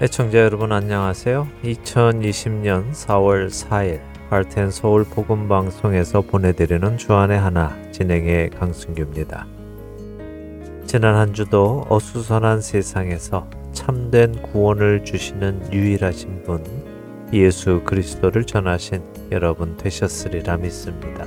애청자 여러분 안녕하세요. 2020년 4월 4일 할텐 서울 복음 방송에서 보내드리는 주안의 하나 진행의 강승규입니다. 지난 한 주도 어수선한 세상에서 참된 구원을 주시는 유일하신 분 예수 그리스도를 전하신 여러분 되셨으리라 믿습니다.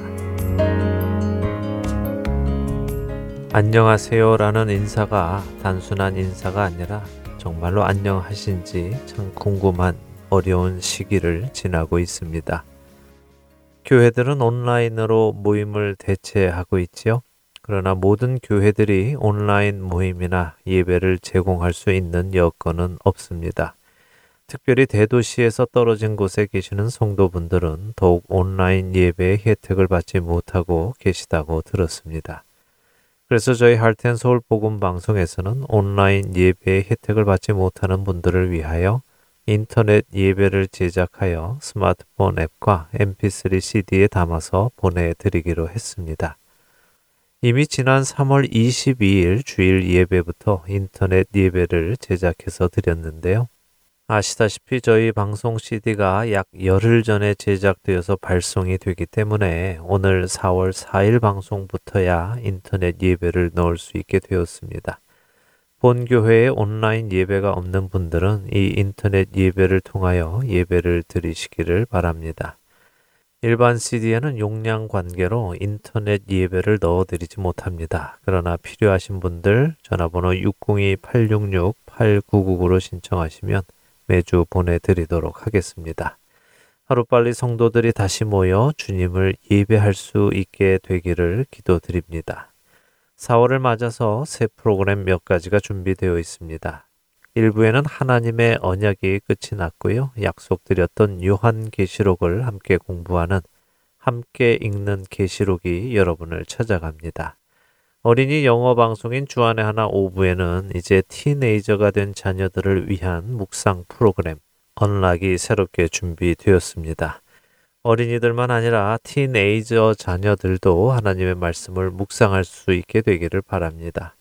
안녕하세요라는 인사가 단순한 인사가 아니라 정말로 안녕하신지 참 궁금한 어려운 시기를 지나고 있습니다. 교회들은 온라인으로 모임을 대체하고 있지요. 그러나 모든 교회들이 온라인 모임이나 예배를 제공할 수 있는 여건은 없습니다. 특별히 대도시에서 떨어진 곳에 계시는 성도분들은 더욱 온라인 예배의 혜택을 받지 못하고 계시다고 들었습니다. 그래서 저희 할텐 서울 복음 방송에서는 온라인 예배의 혜택을 받지 못하는 분들을 위하여 인터넷 예배를 제작하여 스마트폰 앱과 mp3 CD에 담아서 보내드리기로 했습니다. 이미 지난 3월 22일 주일 예배부터 인터넷 예배를 제작해서 드렸는데요. 아시다시피 저희 방송 CD가 약 열흘 전에 제작되어서 발송이 되기 때문에 오늘 4월 4일 방송부터야 인터넷 예배를 넣을 수 있게 되었습니다. 본 교회에 온라인 예배가 없는 분들은 이 인터넷 예배를 통하여 예배를 드리시기를 바랍니다. 일반 CD에는 용량 관계로 인터넷 예배를 넣어드리지 못합니다. 그러나 필요하신 분들 전화번호 602-866-8999로 신청하시면 매주 보내드리도록 하겠습니다. 하루빨리 성도들이 다시 모여 주님을 예배할 수 있게 되기를 기도드립니다. 4월을 맞아서 새 프로그램 몇 가지가 준비되어 있습니다. 일부에는 하나님의 언약이 끝이 났고요. 약속드렸던 요한계시록을 함께 공부하는 함께 읽는 계시록이 여러분을 찾아갑니다. 어린이 영어 방송인 주안의 하나 오부에는 이제 티네이저가 된 자녀들을 위한 묵상 프로그램 언락이 새롭게 준비되었습니다. 어린이들만 아니라 티네이저 자녀들도 하나님의 말씀을 묵상할 수 있게 되기를 바랍니다.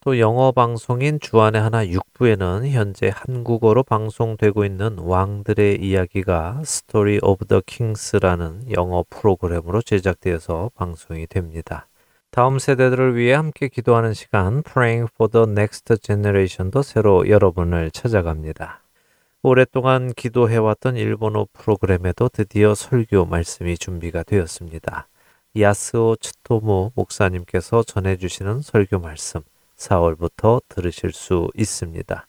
또 영어 방송인 주안의 하나 6부에는 현재 한국어로 방송되고 있는 왕들의 이야기가 Story of the Kings라는 영어 프로그램으로 제작되어서 방송이 됩니다. 다음 세대들을 위해 함께 기도하는 시간 Praying for the Next Generation도 새로 여러분을 찾아갑니다. 오랫동안 기도해왔던 일본어 프로그램에도 드디어 설교 말씀이 준비가 되었습니다. 야스오 츠토무 목사님께서 전해주시는 설교 말씀 4월부터 들으실 수 있습니다.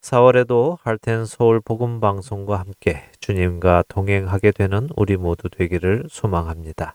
4월에도 할텐 서울 복음 방송과 함께 주님과 동행하게 되는 우리 모두 되기를 소망합니다.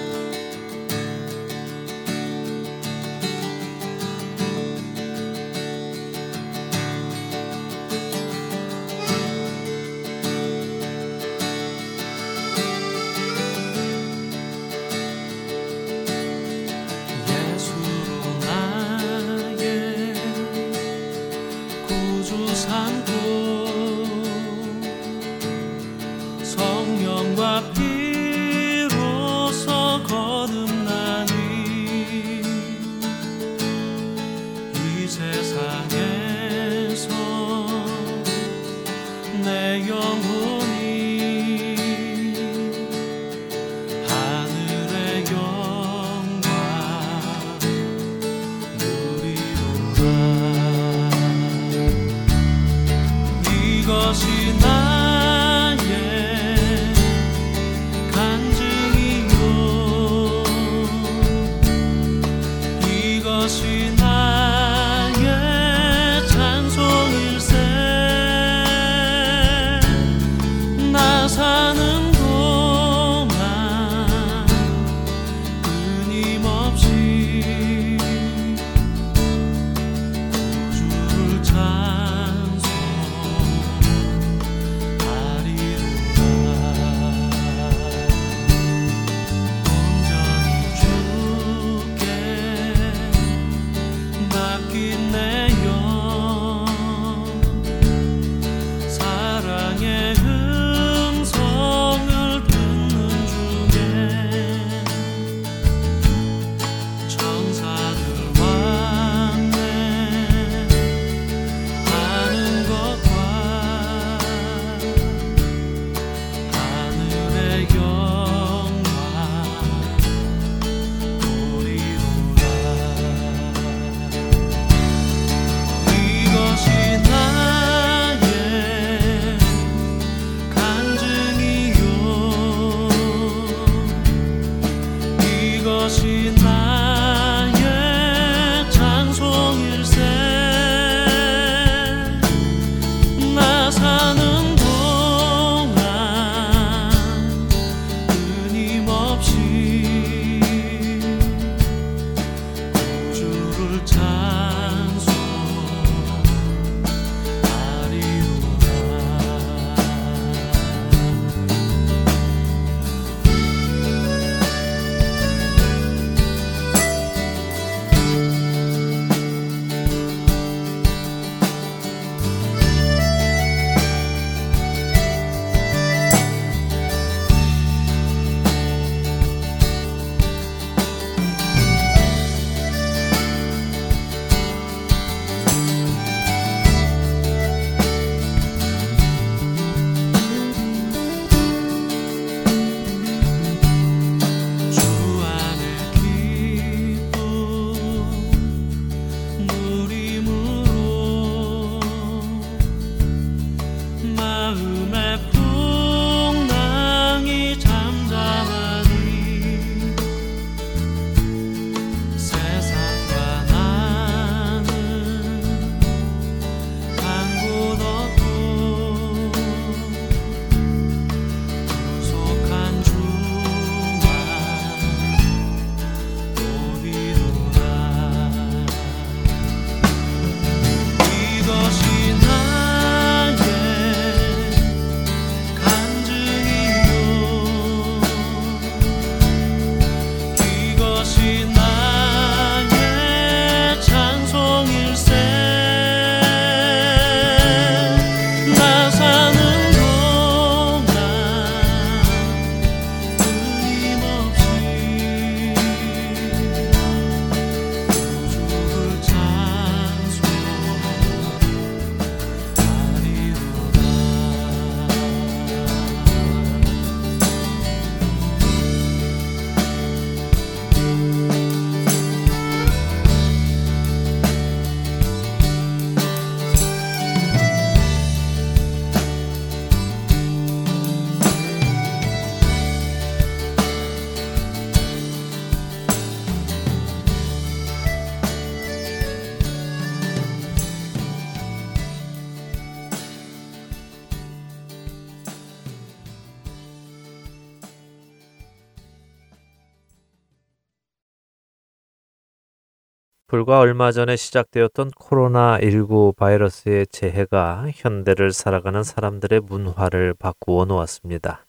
불과 얼마 전에 시작되었던 코로나19 바이러스의 재해가 현대를 살아가는 사람들의 문화를 바꾸어 놓았습니다.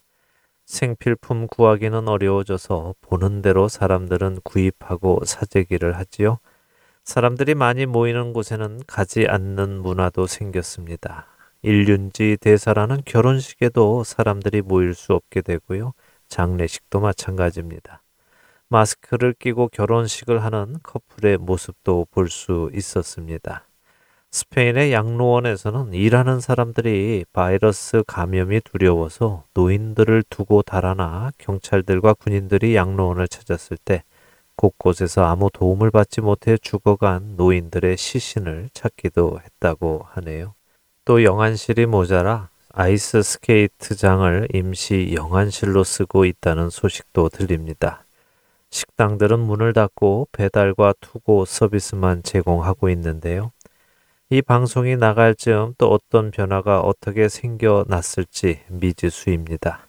생필품 구하기는 어려워져서 보는 대로 사람들은 구입하고 사재기를 하지요. 사람들이 많이 모이는 곳에는 가지 않는 문화도 생겼습니다. 일륜지 대사라는 결혼식에도 사람들이 모일 수 없게 되고요. 장례식도 마찬가지입니다. 마스크를 끼고 결혼식을 하는 커플의 모습도 볼 수 있었습니다. 스페인의 양로원에서는 일하는 사람들이 바이러스 감염이 두려워서 노인들을 두고 달아나 경찰들과 군인들이 양로원을 찾았을 때 곳곳에서 아무 도움을 받지 못해 죽어간 노인들의 시신을 찾기도 했다고 하네요. 또 영안실이 모자라 아이스 스케이트장을 임시 영안실로 쓰고 있다는 소식도 들립니다. 식당들은 문을 닫고 배달과 투고 서비스만 제공하고 있는데요. 이 방송이 나갈 즈음 또 어떤 변화가 어떻게 생겨났을지 미지수입니다.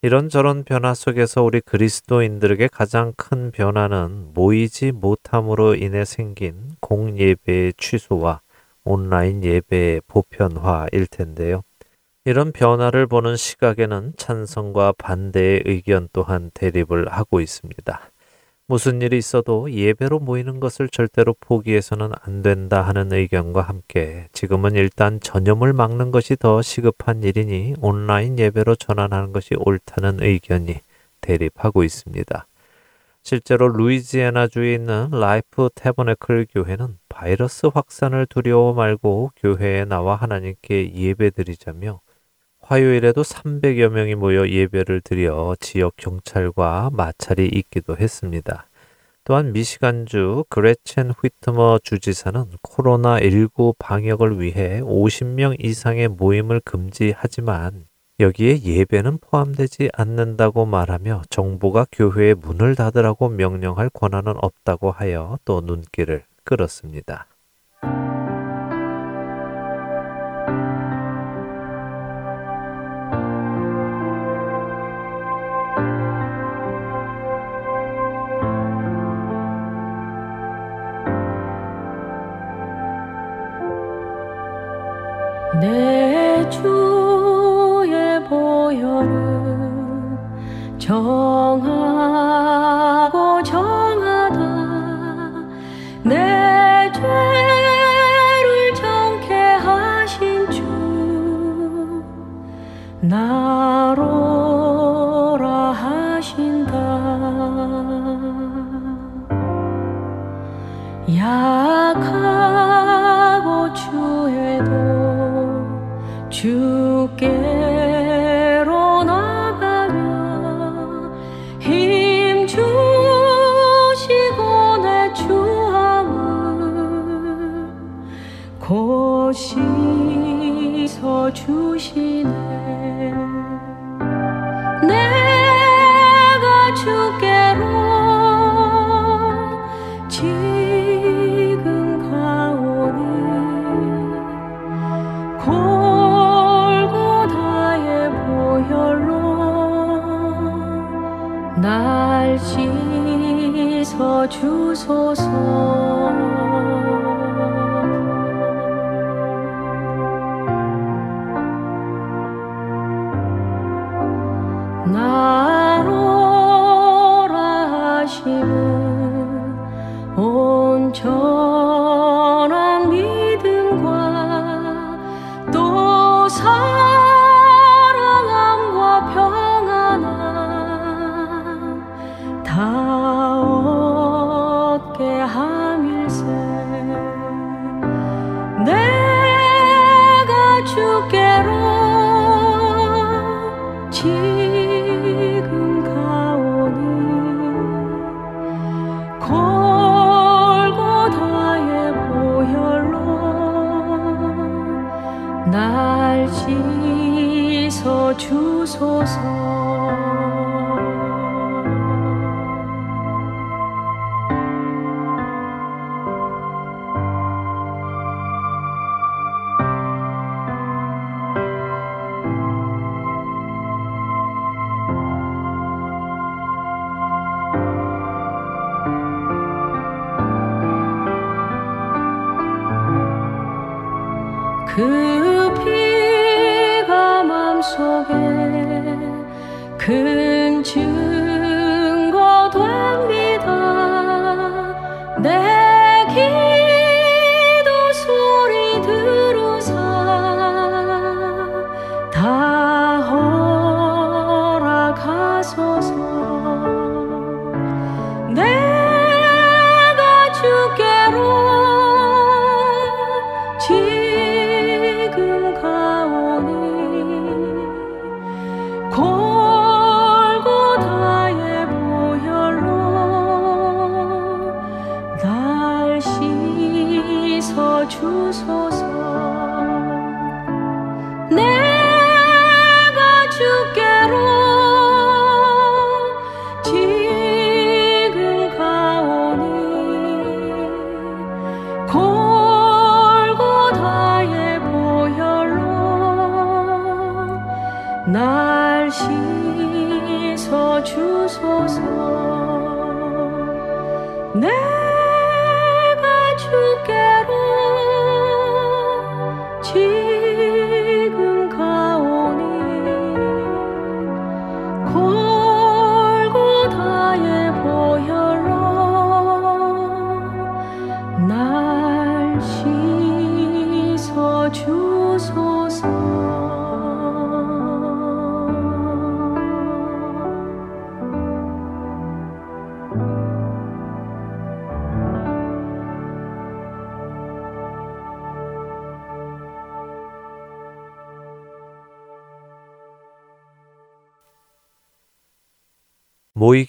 이런저런 변화 속에서 우리 그리스도인들에게 가장 큰 변화는 모이지 못함으로 인해 생긴 공예배의 취소와 온라인 예배의 보편화일 텐데요. 이런 변화를 보는 시각에는 찬성과 반대의 의견 또한 대립을 하고 있습니다. 무슨 일이 있어도 예배로 모이는 것을 절대로 포기해서는 안 된다 하는 의견과 함께 지금은 일단 전염을 막는 것이 더 시급한 일이니 온라인 예배로 전환하는 것이 옳다는 의견이 대립하고 있습니다. 실제로 루이지애나주에 있는 라이프 태버네클 교회는 바이러스 확산을 두려워 말고 교회에 나와 하나님께 예배드리자며 화요일에도 300여 명이 모여 예배를 드려 지역 경찰과 마찰이 있기도 했습니다. 또한 미시간주 그레첸 휘트머 주지사는 코로나19 방역을 위해 50명 이상의 모임을 금지하지만 여기에 예배는 포함되지 않는다고 말하며 정부가 교회의 문을 닫으라고 명령할 권한은 없다고 하여 또 눈길을 끌었습니다. 내 주의 보혈은 정하고 정하다. 내 죄를 정케 하신 주 나로라 하신다. 약하고 주에도 주께로 나가며 힘 주시고 내 주함을 곧 씻어 주시네 주소서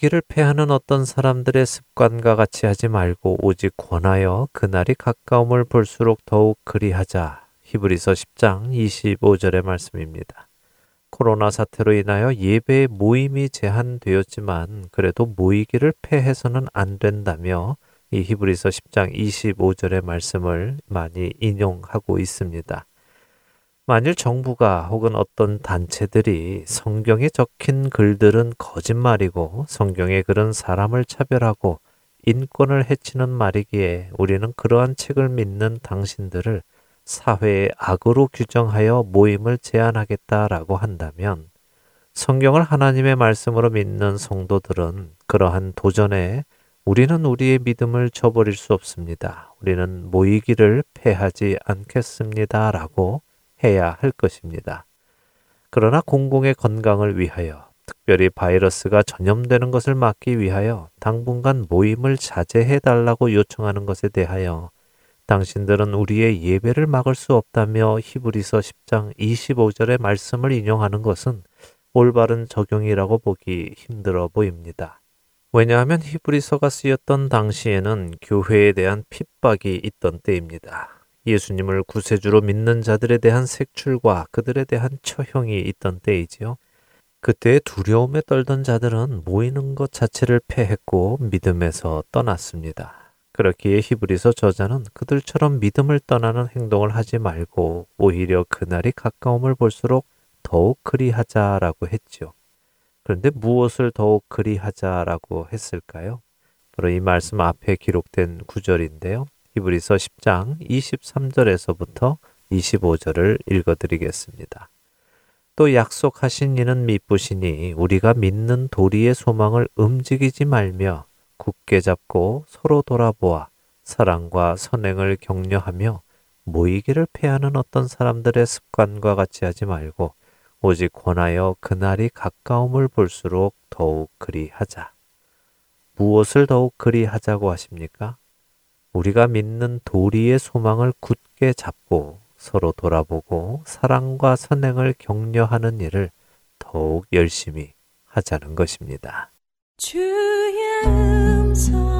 모이기를 패하는 어떤 사람들의 습관과 같이 하지 말고 오직 권하여 그날이 가까움을 볼수록 더욱 그리하자. 히브리서 10장 25절의 말씀입니다. 코로나 사태로 인하여 예배의 모임이 제한되었지만 그래도 모이기를 패해서는 안 된다며 이 히브리서 10장 25절의 말씀을 많이 인용하고 있습니다. 만일 정부가 혹은 어떤 단체들이 성경에 적힌 글들은 거짓말이고 성경의 글은 사람을 차별하고 인권을 해치는 말이기에 우리는 그러한 책을 믿는 당신들을 사회의 악으로 규정하여 모임을 제한하겠다라고 한다면 성경을 하나님의 말씀으로 믿는 성도들은 그러한 도전에 우리는 우리의 믿음을 저버릴 수 없습니다. 우리는 모이기를 패하지 않겠습니다. 라고 해야 할 것입니다. 그러나 공공의 건강을 위하여 특별히 바이러스가 전염되는 것을 막기 위하여 당분간 모임을 자제해 달라고 요청하는 것에 대하여 당신들은 우리의 예배를 막을 수 없다며 히브리서 10장 25절의 말씀을 인용하는 것은 올바른 적용이라고 보기 힘들어 보입니다. 왜냐하면 히브리서가 쓰였던 당시에는 교회에 대한 핍박이 있던 때입니다. 예수님을 구세주로 믿는 자들에 대한 색출과 그들에 대한 처형이 있던 때이지요. 그때 두려움에 떨던 자들은 모이는 것 자체를 패했고 믿음에서 떠났습니다. 그렇기에 히브리서 저자는 그들처럼 믿음을 떠나는 행동을 하지 말고 오히려 그날이 가까움을 볼수록 더욱 그리하자라고 했지요. 그런데 무엇을 더욱 그리하자라고 했을까요? 바로 이 말씀 앞에 기록된 구절인데요. 히브리서 10장 23절에서부터 25절을 읽어드리겠습니다. 또 약속하신 이는 미쁘시니 우리가 믿는 도리의 소망을 움직이지 말며 굳게 잡고 서로 돌아보아 사랑과 선행을 격려하며 모이기를 패하는 어떤 사람들의 습관과 같이 하지 말고 오직 권하여 그날이 가까움을 볼수록 더욱 그리하자. 무엇을 더욱 그리하자고 하십니까? 우리가 믿는 도리의 소망을 굳게 잡고 서로 돌아보고 사랑과 선행을 격려하는 일을 더욱 열심히 하자는 것입니다. 주의 음성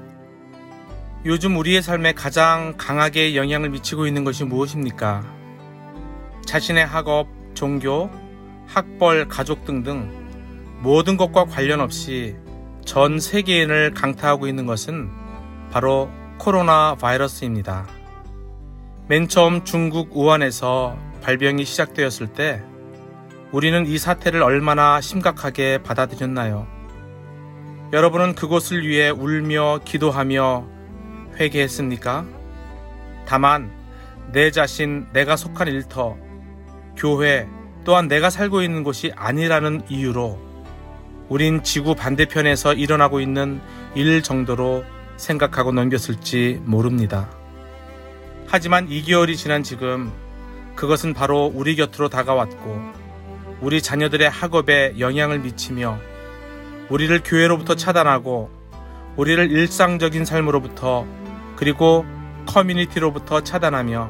요즘 우리의 삶에 가장 강하게 영향을 미치고 있는 것이 무엇입니까? 자신의 학업, 종교, 학벌, 가족 등등 모든 것과 관련 없이 전 세계인을 강타하고 있는 것은 바로 코로나 바이러스입니다. 맨 처음 중국 우한에서 발병이 시작되었을 때 우리는 이 사태를 얼마나 심각하게 받아들였나요? 여러분은 그곳을 위해 울며 기도하며 회개했습니까? 다만 내 자신, 내가 속한 일터, 교회, 또한 내가 살고 있는 곳이 아니라는 이유로 우린 지구 반대편에서 일어나고 있는 일 정도로 생각하고 넘겼을지 모릅니다. 하지만 2개월이 지난 지금 그것은 바로 우리 곁으로 다가왔고 우리 자녀들의 학업에 영향을 미치며 우리를 교회로부터 차단하고 우리를 일상적인 삶으로부터 그리고 커뮤니티로부터 차단하며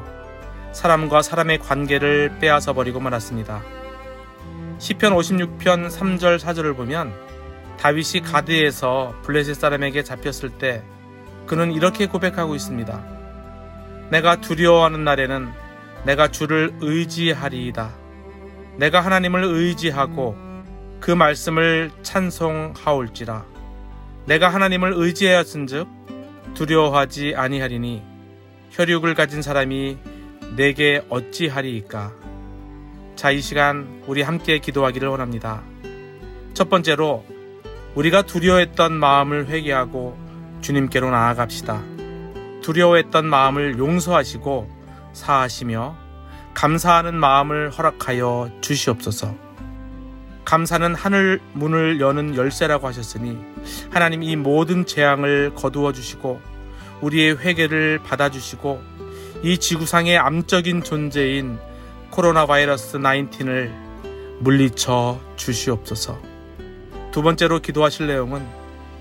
사람과 사람의 관계를 빼앗아 버리고 말았습니다. 시편 56편 3절 4절을 보면 다윗이 가드에서 블레셋 사람에게 잡혔을 때 그는 이렇게 고백하고 있습니다. 내가 두려워하는 날에는 내가 주를 의지하리이다. 내가 하나님을 의지하고 그 말씀을 찬송하올지라. 내가 하나님을 의지하였은즉 두려워하지 아니하리니 혈육을 가진 사람이 내게 어찌하리이까. 자, 이 시간 우리 함께 기도하기를 원합니다. 첫 번째로 우리가 두려워했던 마음을 회개하고 주님께로 나아갑시다. 두려워했던 마음을 용서하시고 사하시며 감사하는 마음을 허락하여 주시옵소서. 감사는 하늘 문을 여는 열쇠라고 하셨으니 하나님 이 모든 재앙을 거두어 주시고 우리의 회개를 받아 주시고 이 지구상의 암적인 존재인 코로나 바이러스 19을 물리쳐 주시옵소서. 두 번째로 기도하실 내용은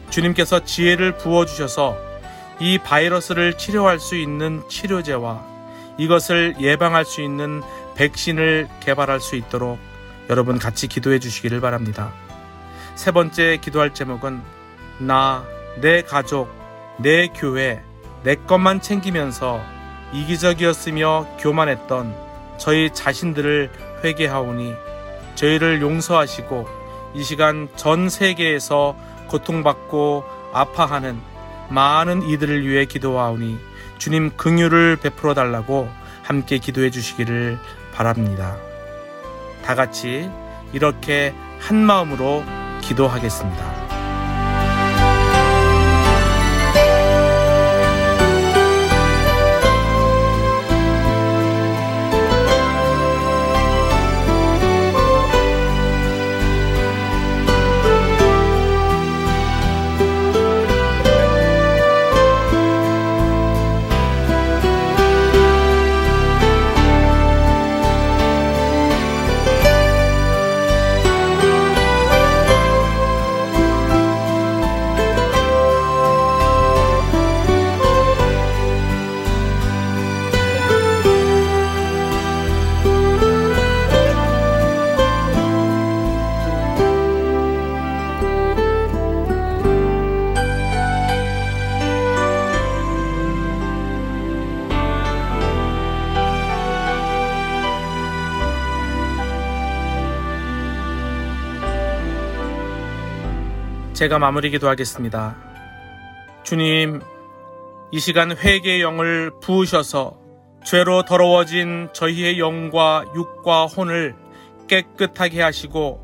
주님께서 지혜를 부어 주셔서 이 바이러스를 치료할 수 있는 치료제와 이것을 예방할 수 있는 백신을 개발할 수 있도록 여러분 같이 기도해 주시기를 바랍니다. 세 번째 기도할 제목은 나, 내 가족, 내 교회, 내 것만 챙기면서 이기적이었으며 교만했던 저희 자신들을 회개하오니 저희를 용서하시고 이 시간 전 세계에서 고통받고 아파하는 많은 이들을 위해 기도하오니 주님 긍휼을 베풀어 달라고 함께 기도해 주시기를 바랍니다. 다 같이 이렇게 한 마음으로 기도하겠습니다. 제가 마무리 기도하겠습니다. 주님, 이 시간 회개의 영을 부으셔서 죄로 더러워진 저희의 영과 육과 혼을 깨끗하게 하시고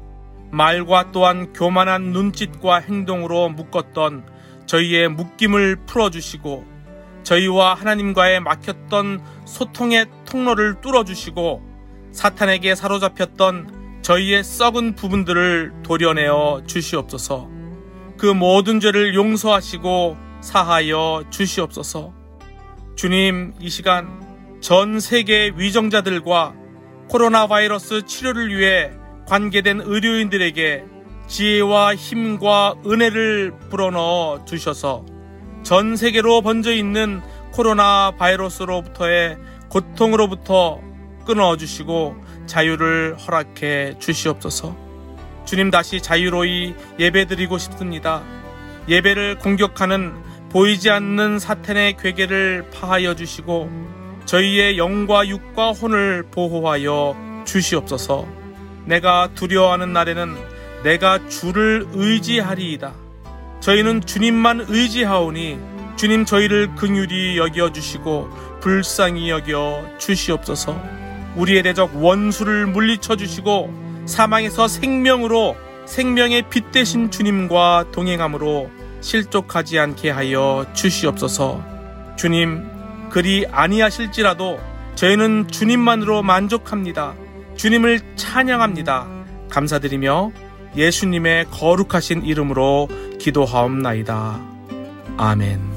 말과 또한 교만한 눈짓과 행동으로 묶었던 저희의 묶임을 풀어주시고 저희와 하나님과의 막혔던 소통의 통로를 뚫어주시고 사탄에게 사로잡혔던 저희의 썩은 부분들을 도려내어 주시옵소서 그 모든 죄를 용서하시고 사하여 주시옵소서 주님 이 시간 전 세계 위정자들과 코로나 바이러스 치료를 위해 관계된 의료인들에게 지혜와 힘과 은혜를 불어넣어 주셔서 전 세계로 번져 있는 코로나 바이러스로부터의 고통으로부터 끊어 주시고 자유를 허락해 주시옵소서. 주님 다시 자유로이 예배드리고 싶습니다. 예배를 공격하는 보이지 않는 사탄의 괴계를 파하여 주시고 저희의 영과 육과 혼을 보호하여 주시옵소서. 내가 두려워하는 날에는 내가 주를 의지하리이다. 저희는 주님만 의지하오니 주님 저희를 긍휼히 여겨 주시고 불쌍히 여겨 주시옵소서. 우리의 대적 원수를 물리쳐 주시고 사망에서 생명으로 생명의 빛 대신 주님과 동행함으로 실족하지 않게 하여 주시옵소서. 주님 그리 아니하실지라도 저희는 주님만으로 만족합니다. 주님을 찬양합니다. 감사드리며 예수님의 거룩하신 이름으로 기도하옵나이다. 아멘.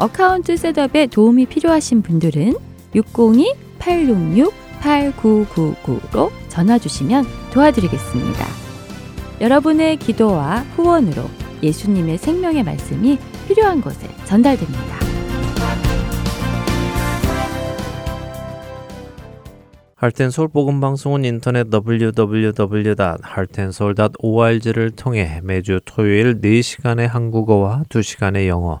account setup에 도움이 필요하신 분들은 602-866-8999로 전화 주시면 도와드리겠습니다. 여러분의 기도와 후원으로 예수님의 생명의 말씀이 필요한 곳에 전달됩니다. Heart and Soul 복음 방송은 인터넷 www.heartandsoul.org를 통해 매주 토요일 4시간의 한국어와 2시간의 영어,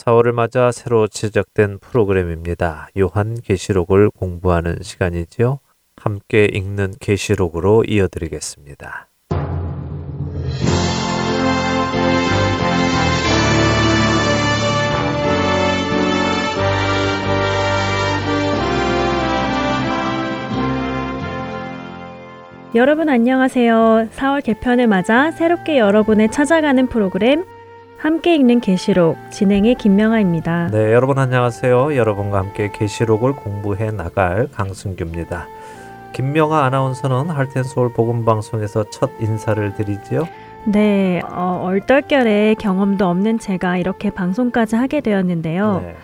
4월을 맞아 새로 제작된 프로그램입니다. 요한 계시록을 공부하는 시간이지요. 함께 읽는 계시록으로 이어드리겠습니다. 여러분 안녕하세요. 4월 개편을 맞아 새롭게 여러분을 찾아가는 프로그램 함께 읽는 계시록 진행의 김명아입니다. 네, 여러분 안녕하세요. 여러분과 함께 계시록을 공부해 나갈 강승규입니다. 김명아 아나운서는 할텐서울 복음 방송에서 첫 인사를 드리지요. 네, 어, 얼떨결에 경험도 없는 제가 이렇게 방송까지 하게 되었는데요. 네.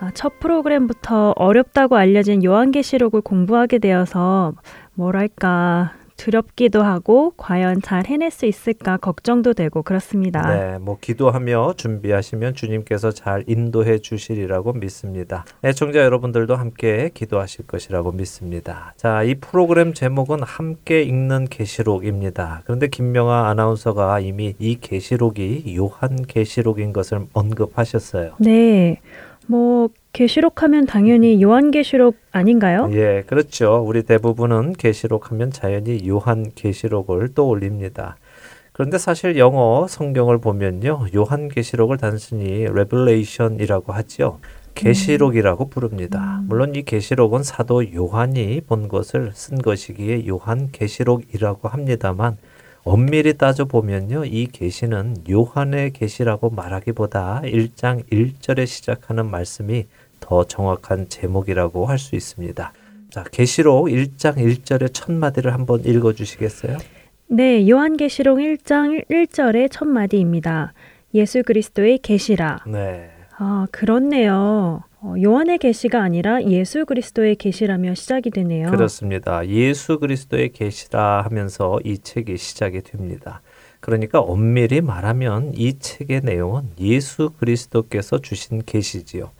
아, 첫 프로그램부터 어렵다고 알려진 요한계시록을 공부하게 되어서 뭐랄까 두렵기도 하고 과연 잘 해낼 수 있을까 걱정도 되고 그렇습니다. 네, 뭐 기도하며 준비하시면 주님께서 잘 인도해 주시리라고 믿습니다. 애청자 여러분들도 함께 기도하실 것이라고 믿습니다. 자, 이 프로그램 제목은 함께 읽는 계시록입니다. 그런데 김명아 아나운서가 이미 이 계시록이 요한 계시록인 것을 언급하셨어요. 네. 뭐 계시록 하면 당연히 요한 계시록 아닌가요? 예, 그렇죠. 우리 대부분은 계시록 하면 자연히 요한 계시록을 떠올립니다. 그런데 사실 영어 성경을 보면요. 요한 계시록을 단순히 Revelation이라고 하죠. 계시록이라고 부릅니다. 물론 이 계시록은 사도 요한이 본 것을 쓴 것이기에 요한 계시록이라고 합니다만 엄밀히 따져 보면요. 이 계시는 요한의 계시라고 말하기보다 1장 1절에 시작하는 말씀이 더 정확한 제목이라고 할 수 있습니다. 자, 계시록 1장 1절의 첫 마디를 한번 읽어 주시겠어요? 네, 요한계시록 1장 1절의 첫 마디입니다. 예수 그리스도의 계시라. 네. 아, 그렇네요. 어, 요한의 계시가 아니라 예수 그리스도의 계시라며 시작이 되네요. 그렇습니다. 예수 그리스도의 계시라 하면서 이 책이 시작이 됩니다. 그러니까 엄밀히 말하면 이 책의 내용은 예수 그리스도께서 주신 계시지요.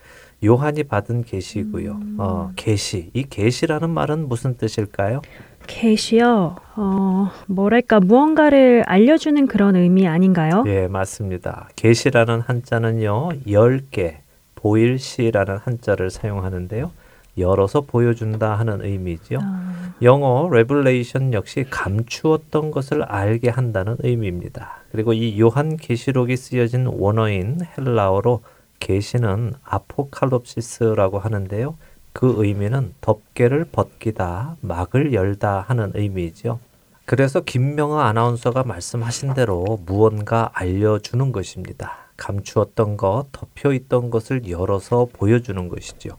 요한이 받은 계시고요. 어, 계시. 이 계시라는 말은 무슨 뜻일까요? 계시요. 어, 뭐랄까 무언가를 알려주는 그런 의미 아닌가요? 예, 맞습니다. 계시라는 한자는요. 10개, 보일시라는 한자를 사용하는데요. 열어서 보여준다 하는 의미지요. 아, 영어 Revelation 역시 감추었던 것을 알게 한다는 의미입니다. 그리고 이 요한 계시록이 쓰여진 원어인 헬라어로 계시는 아포칼롭시스라고 하는데요. 그 의미는 덮개를 벗기다, 막을 열다 하는 의미이죠. 그래서 김명아 아나운서가 말씀하신 대로 무언가 알려주는 것입니다. 감추었던 것, 덮여 있던 것을 열어서 보여주는 것이죠.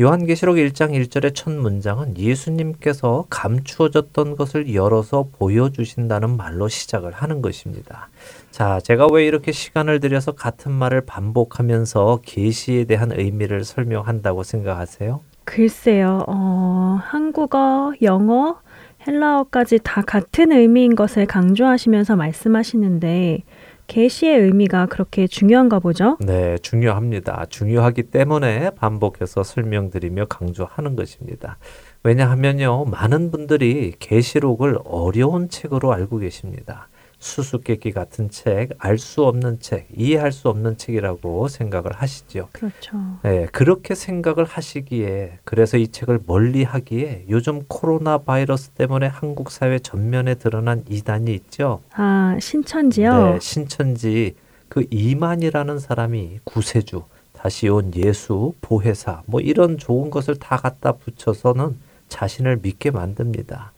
요한계시록 1장 1절의 첫 문장은 예수님께서 감추어졌던 것을 열어서 보여주신다는 말로 시작을 하는 것입니다. 자, 제가 왜 이렇게 시간을 들여서 같은 말을 반복하면서 계시에 대한 의미를 설명한다고 생각하세요? 글쎄요. 어, 한국어, 영어, 헬라어까지 다 같은 의미인 것을 강조하시면서 말씀하시는데 계시의 의미가 그렇게 중요한가 보죠? 네, 중요합니다. 중요하기 때문에 반복해서 설명드리며 강조하는 것입니다. 왜냐하면요, 많은 분들이 계시록을 어려운 책으로 알고 계십니다. 수수께끼 같은 책, 알 수 없는 책, 이해할 수 없는 책이라고 생각을 하시죠. 그렇죠. 네, 그렇게 생각을 하시기에 그래서 이 책을 멀리 하기에 요즘 코로나 바이러스 때문에 한국 사회 전면에 드러난 이단이 있죠. 아, 신천지요? 네, 신천지 그 이만이라는 사람이 구세주, 다시 온 예수, 보혜사 뭐 이런 좋은 것을 다 갖다 붙여서는 자신을 믿게 만듭니다.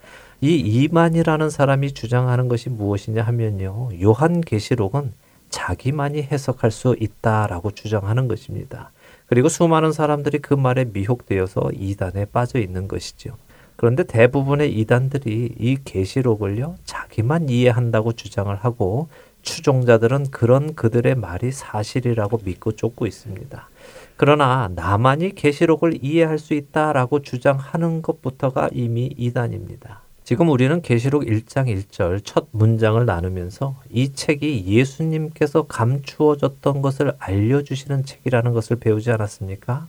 이 이만이라는 사람이 주장하는 것이 무엇이냐 하면요. 요한계시록은 자기만이 해석할 수 있다라고 주장하는 것입니다. 그리고 수많은 사람들이 그 말에 미혹되어서 이단에 빠져 있는 것이죠. 그런데 대부분의 이단들이 이 계시록을요 자기만 이해한다고 주장을 하고 추종자들은 그런 그들의 말이 사실이라고 믿고 쫓고 있습니다. 그러나 나만이 계시록을 이해할 수 있다라고 주장하는 것부터가 이미 이단입니다. 지금 우리는 계시록 1장 1절 첫 문장을 나누면서 이 책이 예수님께서 감추어졌던 것을 알려주시는 책이라는 것을 배우지 않았습니까?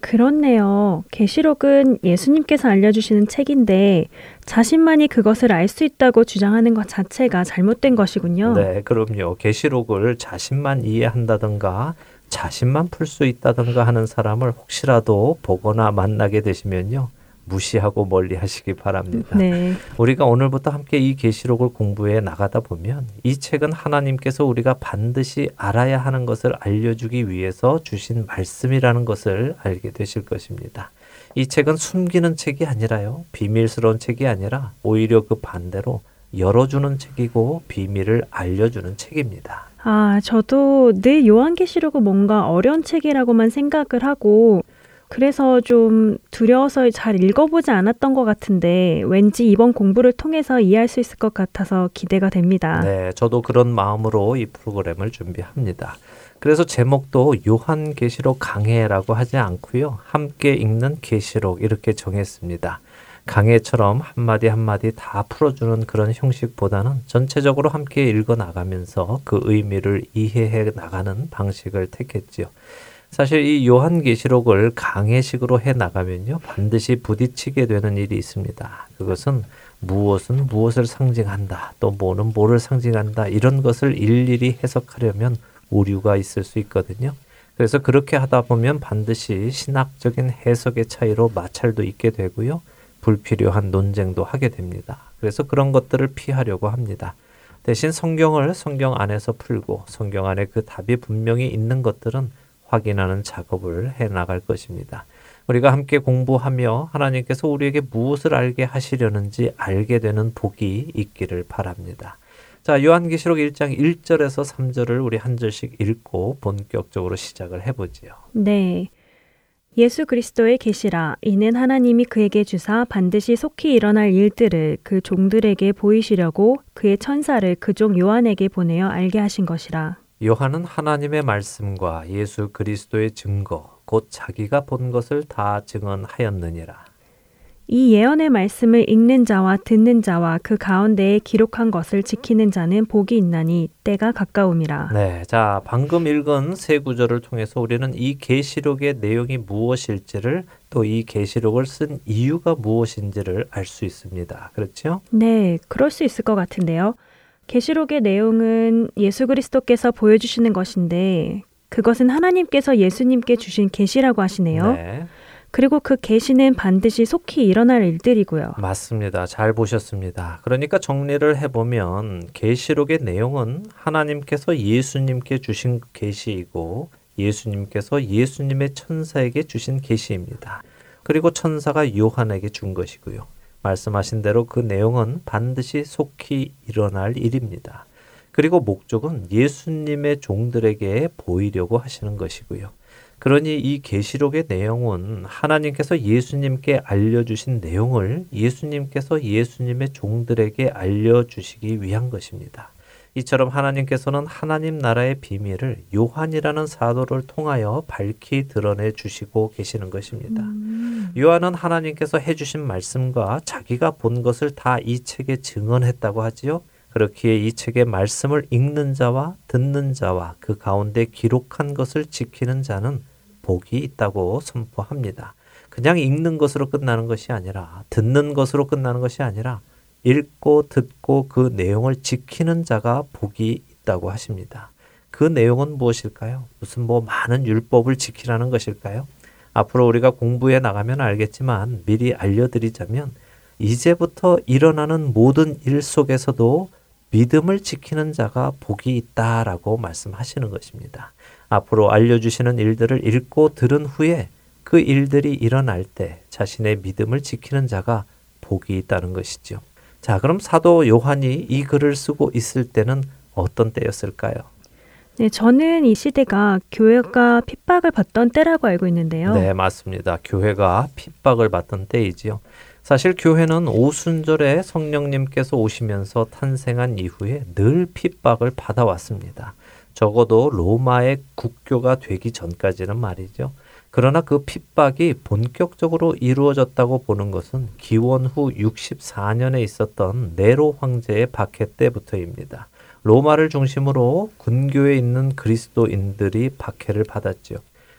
그렇네요. 계시록은 예수님께서 알려주시는 책인데 자신만이 그것을 알 수 있다고 주장하는 것 자체가 잘못된 것이군요. 네, 그럼요. 계시록을 자신만 이해한다든가 자신만 풀 수 있다든가 하는 사람을 혹시라도 보거나 만나게 되시면요. 무시하고 멀리 하시기 바랍니다. 네. 우리가 오늘부터 함께 이 계시록을 공부해 나가다 보면 이 책은 하나님께서 우리가 반드시 알아야 하는 것을 알려주기 위해서 주신 말씀이라는 것을 알게 되실 것입니다. 이 책은 숨기는 책이 아니라요. 비밀스러운 책이 아니라 오히려 그 반대로 열어주는 책이고 비밀을 알려주는 책입니다. 아, 저도 늘 요한계시록은 뭔가 어려운 책이라고만 생각을 하고 그래서 좀 두려워서 잘 읽어보지 않았던 것 같은데 왠지 이번 공부를 통해서 이해할 수 있을 것 같아서 기대가 됩니다. 네, 저도 그런 마음으로 이 프로그램을 준비합니다. 그래서 제목도 요한계시록 강해라고 하지 않고요. 함께 읽는 계시록 이렇게 정했습니다. 강해처럼 한마디 한마디 다 풀어주는 그런 형식보다는 전체적으로 함께 읽어 나가면서 그 의미를 이해해 나가는 방식을 택했지요. 사실 이 요한계시록을 강해식으로 해 나가면요. 반드시 부딪히게 되는 일이 있습니다. 그것은 무엇은 무엇을 상징한다. 또 뭐는 뭐를 상징한다. 이런 것을 일일이 해석하려면 오류가 있을 수 있거든요. 그래서 그렇게 하다 보면 반드시 신학적인 해석의 차이로 마찰도 있게 되고요. 불필요한 논쟁도 하게 됩니다. 그래서 그런 것들을 피하려고 합니다. 대신 성경을 성경 안에서 풀고 성경 안에 그 답이 분명히 있는 것들은 확인하는 작업을 해 나갈 것입니다. 우리가 함께 공부하며 하나님께서 우리에게 무엇을 알게 하시려는지 알게 되는 복이 있기를 바랍니다. 자, 요한계시록 1장 1절에서 3절을 우리 한 절씩 읽고 본격적으로 시작을 해보지요. 네. 예수 그리스도의 계시라 이는 하나님이 그에게 주사 반드시 속히 일어날 일들을 그 종들에게 보이시려고 그의 천사를 그 종 요한에게 보내어 알게 하신 것이라. 요한은 하나님의 말씀과 예수 그리스도의 증거, 곧 자기가 본 것을 다 증언하였느니라. 이 예언의 말씀을 읽는 자와 듣는 자와 그 가운데에 기록한 것을 지키는 자는 복이 있나니 때가 가까움이라. 네, 자 방금 읽은 세 구절을 통해서 우리는 이 계시록의 내용이 무엇일지를 또 이 계시록을 쓴 이유가 무엇인지를 알 수 있습니다. 그렇죠? 네, 그럴 수 있을 것 같은데요. 계시록의 내용은 예수 그리스도께서 보여주시는 것인데 그것은 하나님께서 예수님께 주신 계시라고 하시네요. 네, 그리고 그 계시는 반드시 속히 일어날 일들이고요. 맞습니다. 잘 보셨습니다. 그러니까 정리를 해보면 계시록의 내용은 하나님께서 예수님께 주신 계시이고 예수님께서 예수님의 천사에게 주신 계시입니다. 그리고 천사가 요한에게 준 것이고요. 말씀하신 대로 그 내용은 반드시 속히 일어날 일입니다. 그리고 목적은 예수님의 종들에게 보이려고 하시는 것이고요. 그러니 이 계시록의 내용은 하나님께서 예수님께 알려주신 내용을 예수님께서 예수님의 종들에게 알려주시기 위한 것입니다. 이처럼 하나님께서는 하나님 나라의 비밀을 요한이라는 사도를 통하여 밝히 드러내 주시고 계시는 것입니다. 요한은 하나님께서 해주신 말씀과 자기가 본 것을 다 이 책에 증언했다고 하지요. 그렇기에 이 책의 말씀을 읽는 자와 듣는 자와 그 가운데 기록한 것을 지키는 자는 복이 있다고 선포합니다. 그냥 읽는 것으로 끝나는 것이 아니라 듣는 것으로 끝나는 것이 아니라 읽고 듣고 그 내용을 지키는 자가 복이 있다고 하십니다. 그 내용은 무엇일까요? 무슨 뭐 많은 율법을 지키라는 것일까요? 앞으로 우리가 공부해 나가면 알겠지만 미리 알려드리자면 이제부터 일어나는 모든 일 속에서도 믿음을 지키는 자가 복이 있다라고 말씀하시는 것입니다. 앞으로 알려주시는 일들을 읽고 들은 후에 그 일들이 일어날 때 자신의 믿음을 지키는 자가 복이 있다는 것이죠. 자, 그럼 사도 요한이 이 글을 쓰고 있을 때는 어떤 때였을까요? 네, 저는 이 시대가 교회가 핍박을 받던 때라고 알고 있는데요. 네, 맞습니다. 교회가 핍박을 받던 때이지요. 사실 교회는 오순절에 성령님께서 오시면서 탄생한 이후에 늘 핍박을 받아왔습니다. 적어도 로마의 국교가 되기 전까지는 말이죠. 그러나 그 핍박이 본격적으로 이루어졌다고 보는 것은 기원 후 64년에 있었던 네로 황제의 박해 때부터입니다. 로마를 중심으로 군교에 있는 그리스도인들이 박해를 받았지요.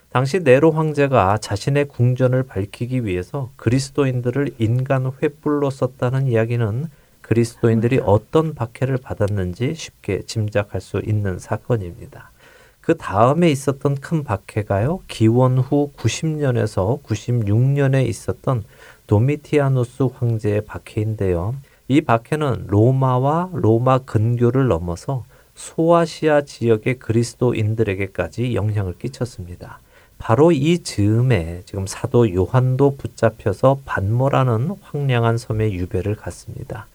당시 네로 황제가 자신의 궁전을 밝히기 위해서 그리스도인들을 인간 횃불로 썼다는 이야기는 그리스도인들이 어떤 박해를 받았는지 쉽게 짐작할 수 있는 사건입니다. 그 다음에 있었던 큰 박해가요. 기원 후 90년에서 96년에 있었던 도미티아누스 황제의 박해인데요. 이 박해는 로마와 로마 근교를 넘어서 소아시아 지역의 그리스도인들에게까지 영향을 끼쳤습니다. 바로 이 즈음에 지금 사도 요한도 붙잡혀서 반모라는 황량한 섬에 유배를 갔습니다.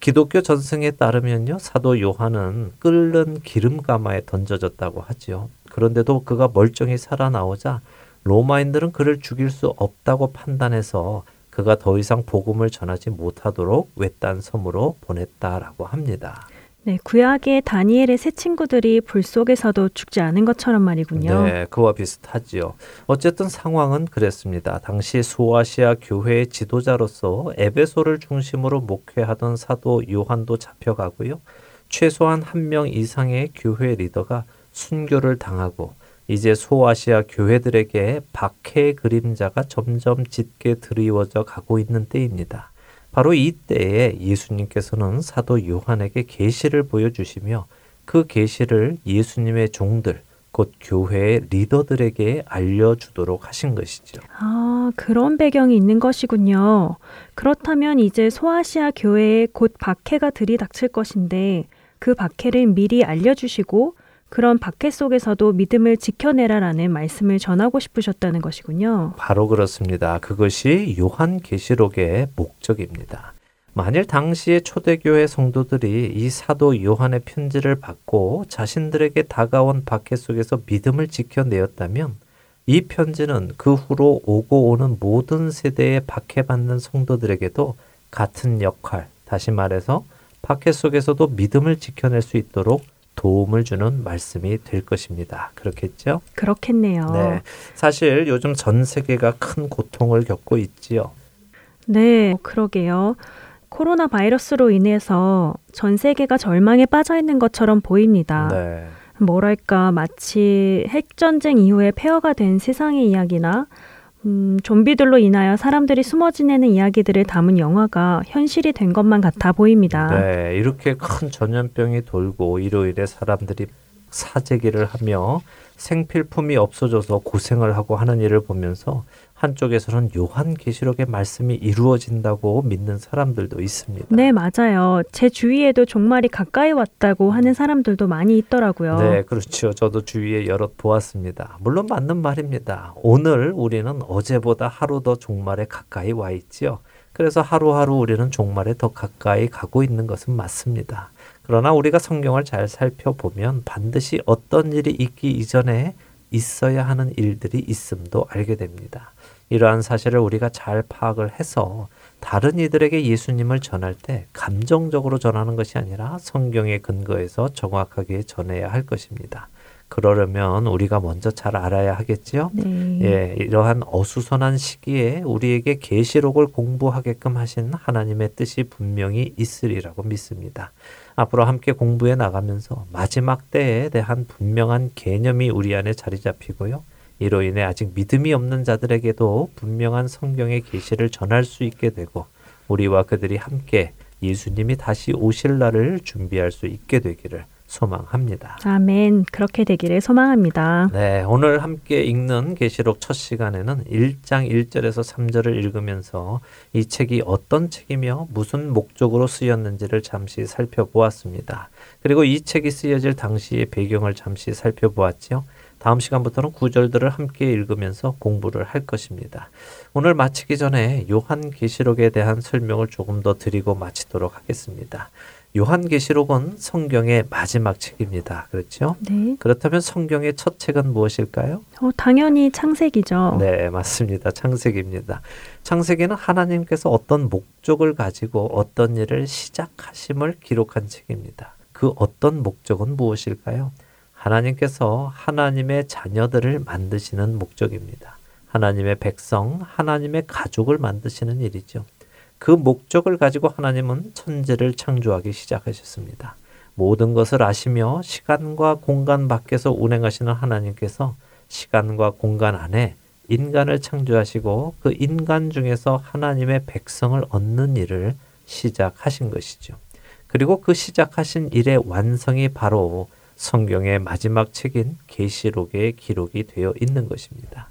기독교 전승에 따르면요, 사도 요한은 끓는 기름가마에 던져졌다고 하지요. 그런데도 그가 멀쩡히 살아나오자 로마인들은 그를 죽일 수 없다고 판단해서 그가 더 이상 복음을 전하지 못하도록 외딴 섬으로 보냈다라고 합니다. 네, 구약의 다니엘의 세 친구들이 불 속에서도 죽지 않은 것처럼 말이군요. 네, 그와 비슷하지요. 어쨌든 상황은 그랬습니다. 당시 소아시아 교회의 지도자로서 에베소를 중심으로 목회하던 사도 요한도 잡혀가고요. 최소한 한 명 이상의 교회 리더가 순교를 당하고 이제 소아시아 교회들에게 박해의 그림자가 점점 짙게 드리워져 가고 있는 때입니다. 바로 이때에 예수님께서는 사도 요한에게 계시를 보여주시며 그 계시를 예수님의 종들 곧 교회의 리더들에게 알려주도록 하신 것이죠. 아, 그런 배경이 있는 것이군요. 그렇다면 이제 소아시아 교회에 곧 박해가 들이닥칠 것인데 그 박해를 미리 알려주시고 그런 박해 속에서도 믿음을 지켜내라라는 말씀을 전하고 싶으셨다는 것이군요. 바로 그렇습니다. 그것이 요한 계시록의 목적입니다. 만일 당시의 초대교회 성도들이 이 사도 요한의 편지를 받고 자신들에게 다가온 박해 속에서 믿음을 지켜내었다면 이 편지는 그 후로 오고 오는 모든 세대에 박해받는 성도들에게도 같은 역할, 다시 말해서 박해 속에서도 믿음을 지켜낼 수 있도록 도움을 주는 말씀이 될 것입니다. 그렇겠죠? 그렇겠네요. 네. 사실 요즘 전 세계가 큰 고통을 겪고 있지요. 네, 그러게요. 코로나 바이러스로 인해서 전 세계가 절망에 빠져 있는 것처럼 보입니다. 네. 뭐랄까, 마치 핵전쟁 이후에 폐허가 된 세상의 이야기나 음, 좀비들로 인하여 사람들이 숨어 지내는 이야기들을 담은 영화가 현실이 된 것만 같아 보입니다. 네, 이렇게 큰 전염병이 돌고 인해 사람들이 사재기를 하며 생필품이 없어져서 고생을 하고 하는 일을 보면서 한쪽에서는 요한 계시록의 말씀이 이루어진다고 믿는 사람들도 있습니다. 네, 맞아요. 제 주위에도 종말이 가까이 왔다고 하는 사람들도 많이 있더라고요. 네, 그렇죠. 저도 주위에 여럿 보았습니다. 물론 맞는 말입니다. 오늘 우리는 어제보다 하루 더 종말에 가까이 와 있지요. 그래서 하루하루 우리는 종말에 더 가까이 가고 있는 것은 맞습니다. 그러나 우리가 성경을 잘 살펴보면 반드시 어떤 일이 있기 이전에 있어야 하는 일들이 있음도 알게 됩니다. 이러한 사실을 우리가 잘 파악을 해서 다른 이들에게 예수님을 전할 때 감정적으로 전하는 것이 아니라 성경의 근거에서 정확하게 전해야 할 것입니다. 그러려면 우리가 먼저 잘 알아야 하겠지요. 네. 예, 이러한 어수선한 시기에 우리에게 계시록을 공부하게끔 하신 하나님의 뜻이 분명히 있으리라고 믿습니다. 앞으로 함께 공부해 나가면서 마지막 때에 대한 분명한 개념이 우리 안에 자리 잡히고요. 이로 인해 아직 믿음이 없는 자들에게도 분명한 성경의 계시를 전할 수 있게 되고 우리와 그들이 함께 예수님이 다시 오실 날을 준비할 수 있게 되기를 소망합니다. 아멘. 그렇게 되기를 소망합니다. 네, 오늘 함께 읽는 계시록 첫 시간에는 1장 1절에서 3절을 읽으면서 이 책이 어떤 책이며 무슨 목적으로 쓰였는지를 잠시 살펴보았습니다. 그리고 이 책이 쓰여질 당시의 배경을 잠시 살펴보았지요. 다음 시간부터는 구절들을 함께 읽으면서 공부를 할 것입니다. 오늘 마치기 전에 요한계시록에 대한 설명을 조금 더 드리고 마치도록 하겠습니다. 요한계시록은 성경의 마지막 책입니다. 그렇죠? 네. 그렇다면 성경의 첫 책은 무엇일까요? 어, 당연히 창세기죠. 네, 맞습니다. 창세기입니다. 창세기는 하나님께서 어떤 목적을 가지고 어떤 일을 시작하심을 기록한 책입니다. 그 어떤 목적은 무엇일까요? 하나님께서 하나님의 자녀들을 만드시는 목적입니다. 하나님의 백성, 하나님의 가족을 만드시는 일이죠. 그 목적을 가지고 하나님은 천지를 창조하기 시작하셨습니다. 모든 것을 아시며 시간과 공간 밖에서 운행하시는 하나님께서 시간과 공간 안에 인간을 창조하시고 그 인간 중에서 하나님의 백성을 얻는 일을 시작하신 것이죠. 그리고 그 시작하신 일의 완성이 바로 성경의 마지막 책인 계시록에 기록이 되어 있는 것입니다.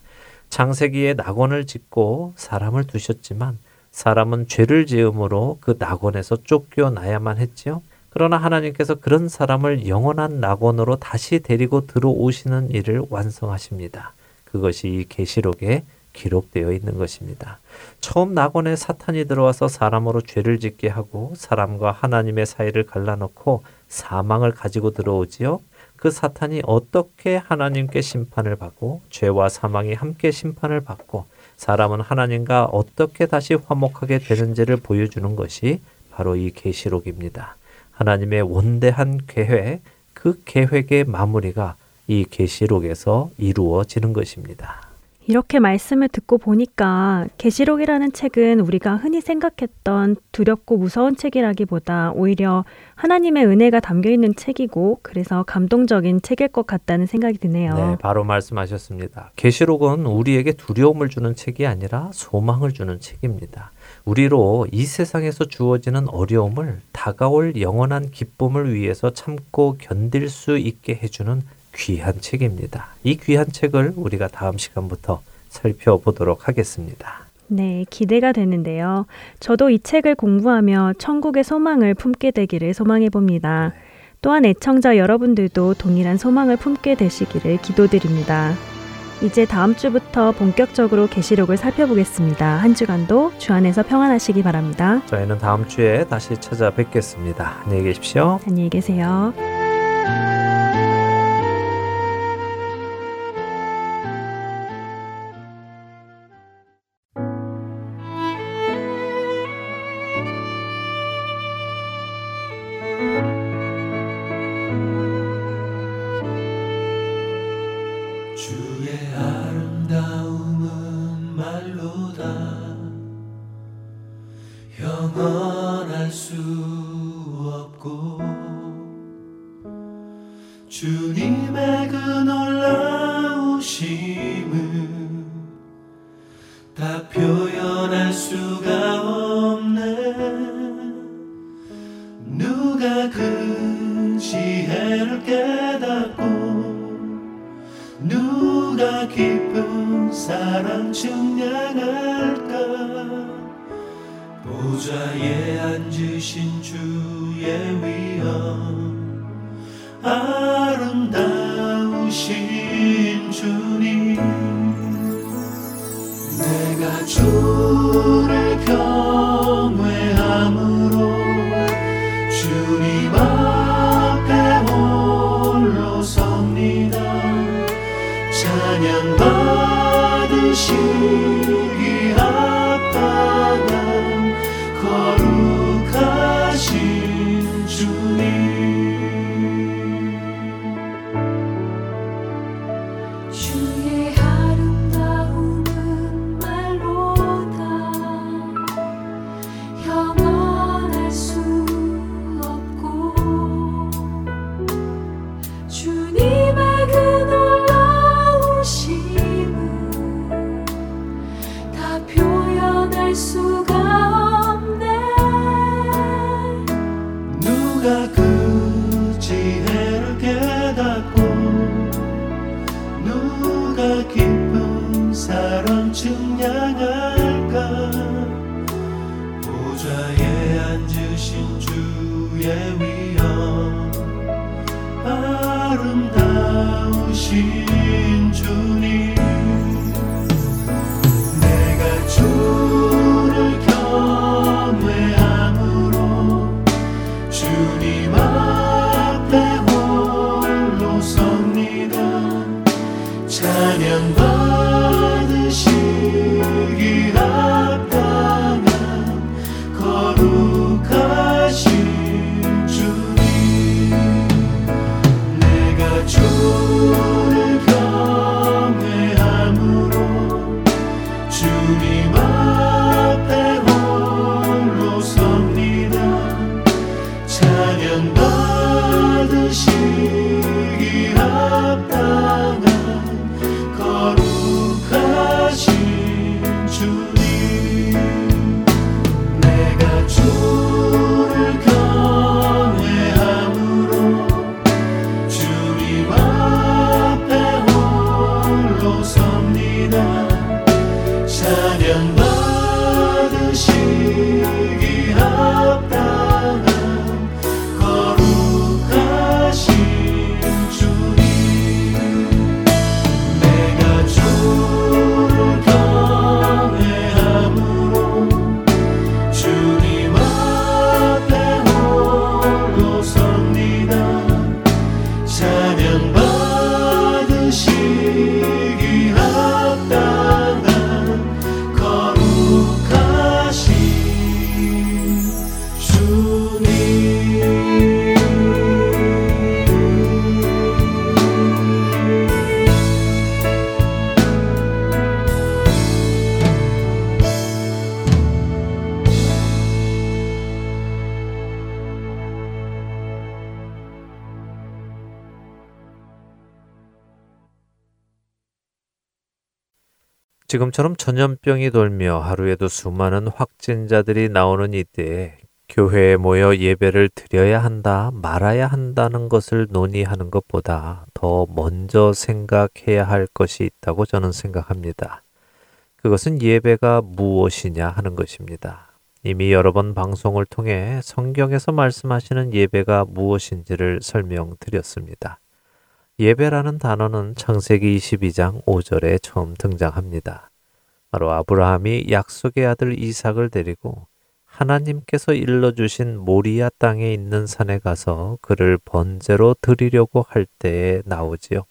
창세기에 낙원을 짓고 사람을 두셨지만 사람은 죄를 지음으로 그 낙원에서 쫓겨나야만 했지요. 그러나 하나님께서 그런 사람을 영원한 낙원으로 다시 데리고 들어오시는 일을 완성하십니다. 그것이 이 계시록에 기록되어 있는 것입니다. 처음 낙원에 사탄이 들어와서 사람으로 죄를 짓게 하고 사람과 하나님의 사이를 갈라놓고 사망을 가지고 들어오지요. 그 사탄이 어떻게 하나님께 심판을 받고 죄와 사망이 함께 심판을 받고 사람은 하나님과 어떻게 다시 화목하게 되는지를 보여주는 것이 바로 이 계시록입니다. 하나님의 원대한 계획, 그 계획의 마무리가 이 계시록에서 이루어지는 것입니다. 이렇게 말씀을 듣고 보니까 계시록이라는 책은 우리가 흔히 생각했던 두렵고 무서운 책이라기보다 오히려 하나님의 은혜가 담겨 있는 책이고 그래서 감동적인 책일 것 같다는 생각이 드네요. 네, 바로 말씀하셨습니다. 계시록은 우리에게 두려움을 주는 책이 아니라 소망을 주는 책입니다. 우리로 이 세상에서 주어지는 어려움을 다가올 영원한 기쁨을 위해서 참고 견딜 수 있게 해주는 귀한 책입니다. 이 귀한 책을 우리가 다음 시간부터 살펴보도록 하겠습니다. 네, 기대가 되는데요. 저도 이 책을 공부하며 천국의 소망을 품게 되기를 소망해 봅니다. 또한 애청자 여러분들도 동일한 소망을 품게 되시기를 기도드립니다. 이제 다음 주부터 본격적으로 계시록을 살펴보겠습니다. 한 주간도 주 안에서 평안하시기 바랍니다. 저희는 다음 주에 다시 찾아뵙겠습니다. 안녕히 계십시오. 안녕히 계세요. cada canto. 지금처럼 전염병이 돌며 하루에도 수많은 확진자들이 나오는 이때에 교회에 모여 예배를 드려야 한다, 말아야 한다는 것을 논의하는 것보다 더 먼저 생각해야 할 것이 있다고 저는 생각합니다. 그것은 예배가 무엇이냐 하는 것입니다. 이미 여러 번 방송을 통해 성경에서 말씀하시는 예배가 무엇인지를 설명드렸습니다. 예배라는 단어는 창세기 22장 5절에 처음 등장합니다. 바로 아브라함이 약속의 아들 이삭을 데리고 하나님께서 일러주신 모리아 땅에 있는 산에 가서 그를 번제로 드리려고 할 때에 나오지요.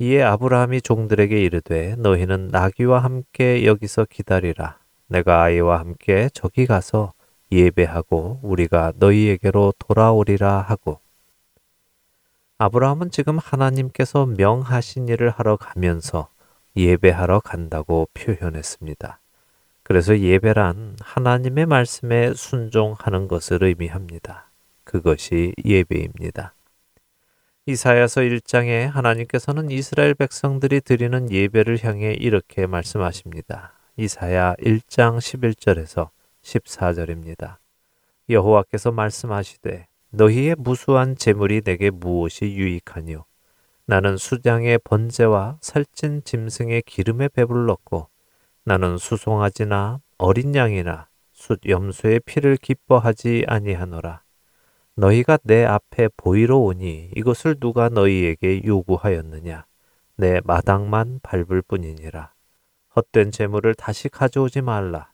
이에 아브라함이 종들에게 이르되 너희는 나귀와 함께 여기서 기다리라. 내가 아이와 함께 저기 가서 예배하고 우리가 너희에게로 돌아오리라 하고 아브라함은 지금 하나님께서 명하신 일을 하러 가면서 예배하러 간다고 표현했습니다. 그래서 예배란 하나님의 말씀에 순종하는 것을 의미합니다. 그것이 예배입니다. 이사야서 1장에 하나님께서는 이스라엘 백성들이 드리는 예배를 향해 이렇게 말씀하십니다. 이사야 1장 11절에서 14절입니다. 여호와께서 말씀하시되 너희의 무수한 재물이 내게 무엇이 유익하뇨? 나는 수장의 번제와 살찐 짐승의 기름에 배불렀고 나는 수송아지나 어린 양이나 숫 염소의 피를 기뻐하지 아니하노라. 너희가 내 앞에 보이러 오니 이것을 누가 너희에게 요구하였느냐? 내 마당만 밟을 뿐이니라. 헛된 재물을 다시 가져오지 말라.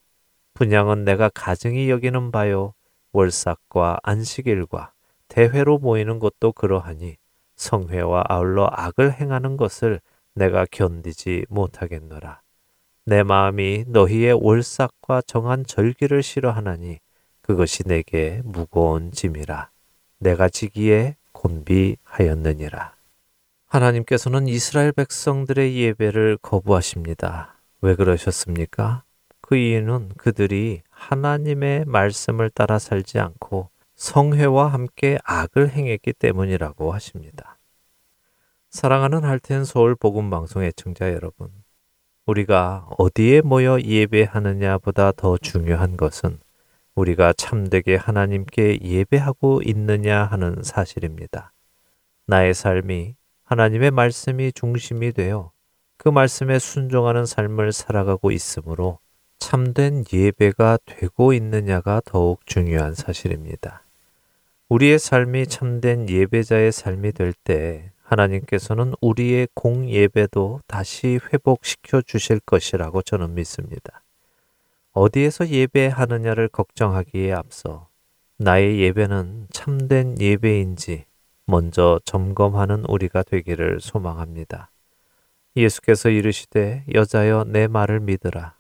분양은 내가 가증히 여기는 바요 월삭과 안식일과 대회로 모이는 것도 그러하니 성회와 아울러 악을 행하는 것을 내가 견디지 못하겠노라. 내 마음이 너희의 월삭과 정한 절기를 싫어하나니 그것이 내게 무거운 짐이라. 내가 지기에 곤비하였느니라. 하나님께서는 이스라엘 백성들의 예배를 거부하십니다. 왜 그러셨습니까? 그 이유는 그들이 하나님의 말씀을 따라 살지 않고 성회와 함께 악을 행했기 때문이라고 하십니다. 사랑하는 할텐 서울 복음 방송의 청자 여러분, 우리가 어디에 모여 예배하느냐보다 더 중요한 것은 우리가 참되게 하나님께 예배하고 있느냐 하는 사실입니다. 나의 삶이 하나님의 말씀이 중심이 되어 그 말씀에 순종하는 삶을 살아가고 있으므로 참된 예배가 되고 있느냐가 더욱 중요한 사실입니다. 우리의 삶이 참된 예배자의 삶이 될 때 하나님께서는 우리의 공예배도 다시 회복시켜 주실 것이라고 저는 믿습니다. 어디에서 예배하느냐를 걱정하기에 앞서 나의 예배는 참된 예배인지 먼저 점검하는 우리가 되기를 소망합니다. 예수께서 이르시되 여자여 내 말을 믿으라.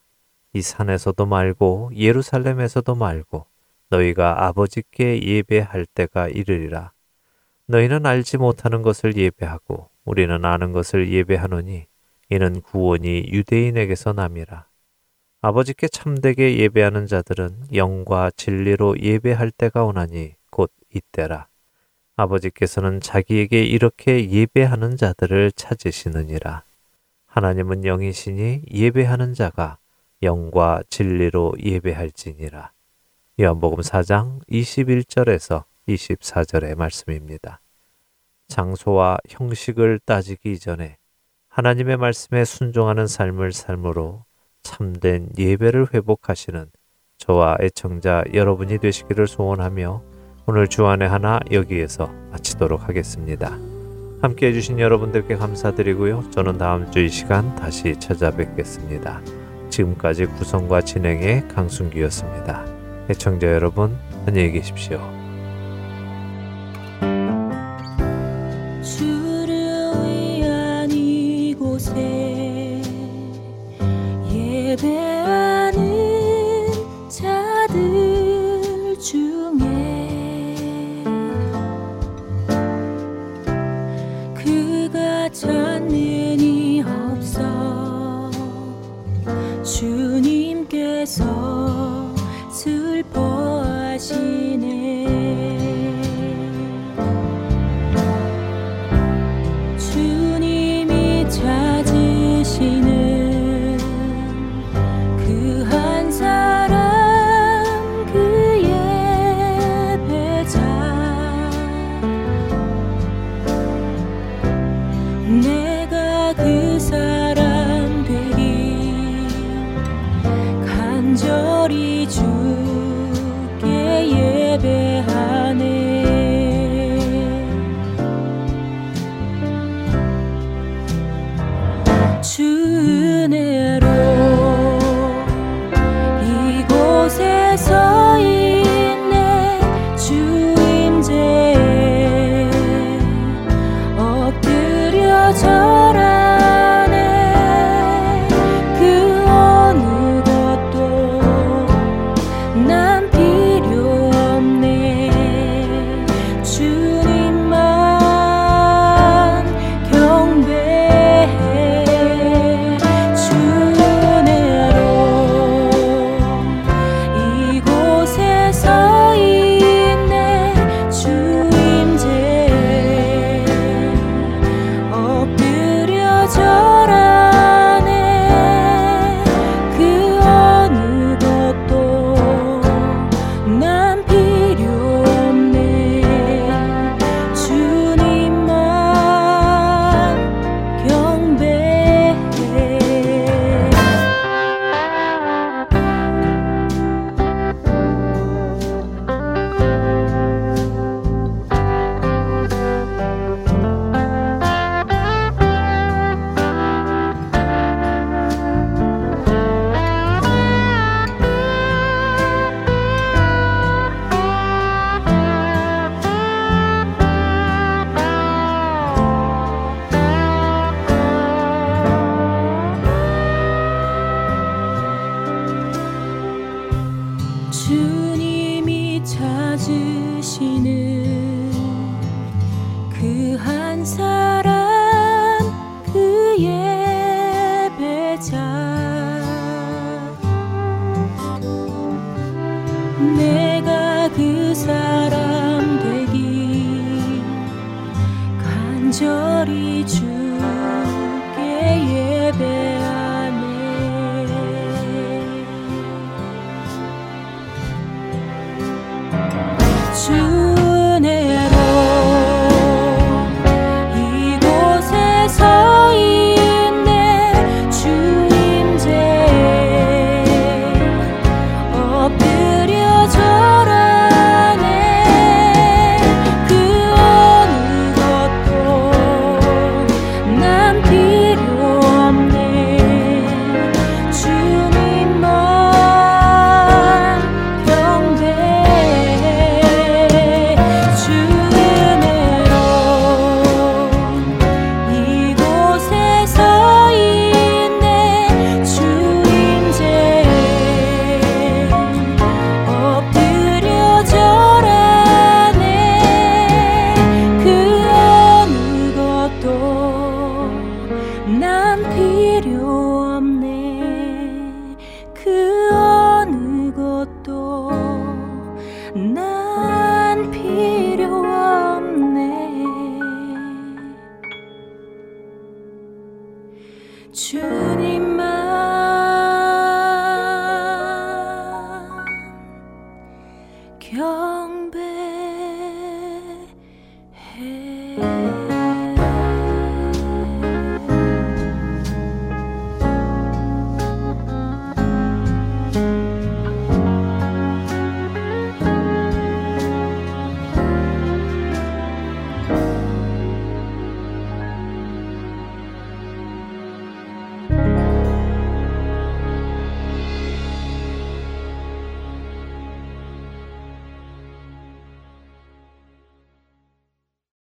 이 산에서도 말고 예루살렘에서도 말고 너희가 아버지께 예배할 때가 이르리라. 너희는 알지 못하는 것을 예배하고 우리는 아는 것을 예배하노니 이는 구원이 유대인에게서 남이라. 아버지께 참되게 예배하는 자들은 영과 진리로 예배할 때가 오나니 곧 이때라. 아버지께서는 자기에게 이렇게 예배하는 자들을 찾으시느니라. 하나님은 영이시니 예배하는 자가 영과 진리로 예배할지니라. 요한복음 4장 21절에서 24절의 말씀입니다. 장소와 형식을 따지기 이전에 하나님의 말씀에 순종하는 삶을 삶으로 참된 예배를 회복하시는 저와 애청자 여러분이 되시기를 소원하며 오늘 주안의 하나 여기에서 마치도록 하겠습니다. 함께 해주신 여러분들께 감사드리고요. 저는 다음 주 이 시간 다시 찾아뵙겠습니다. 지금까지 구성과 진행의 강순기였습니다. 애청자 여러분, 안녕히 계십시오. 그가 찾는 주님께서 슬퍼하시 주은 주께 예배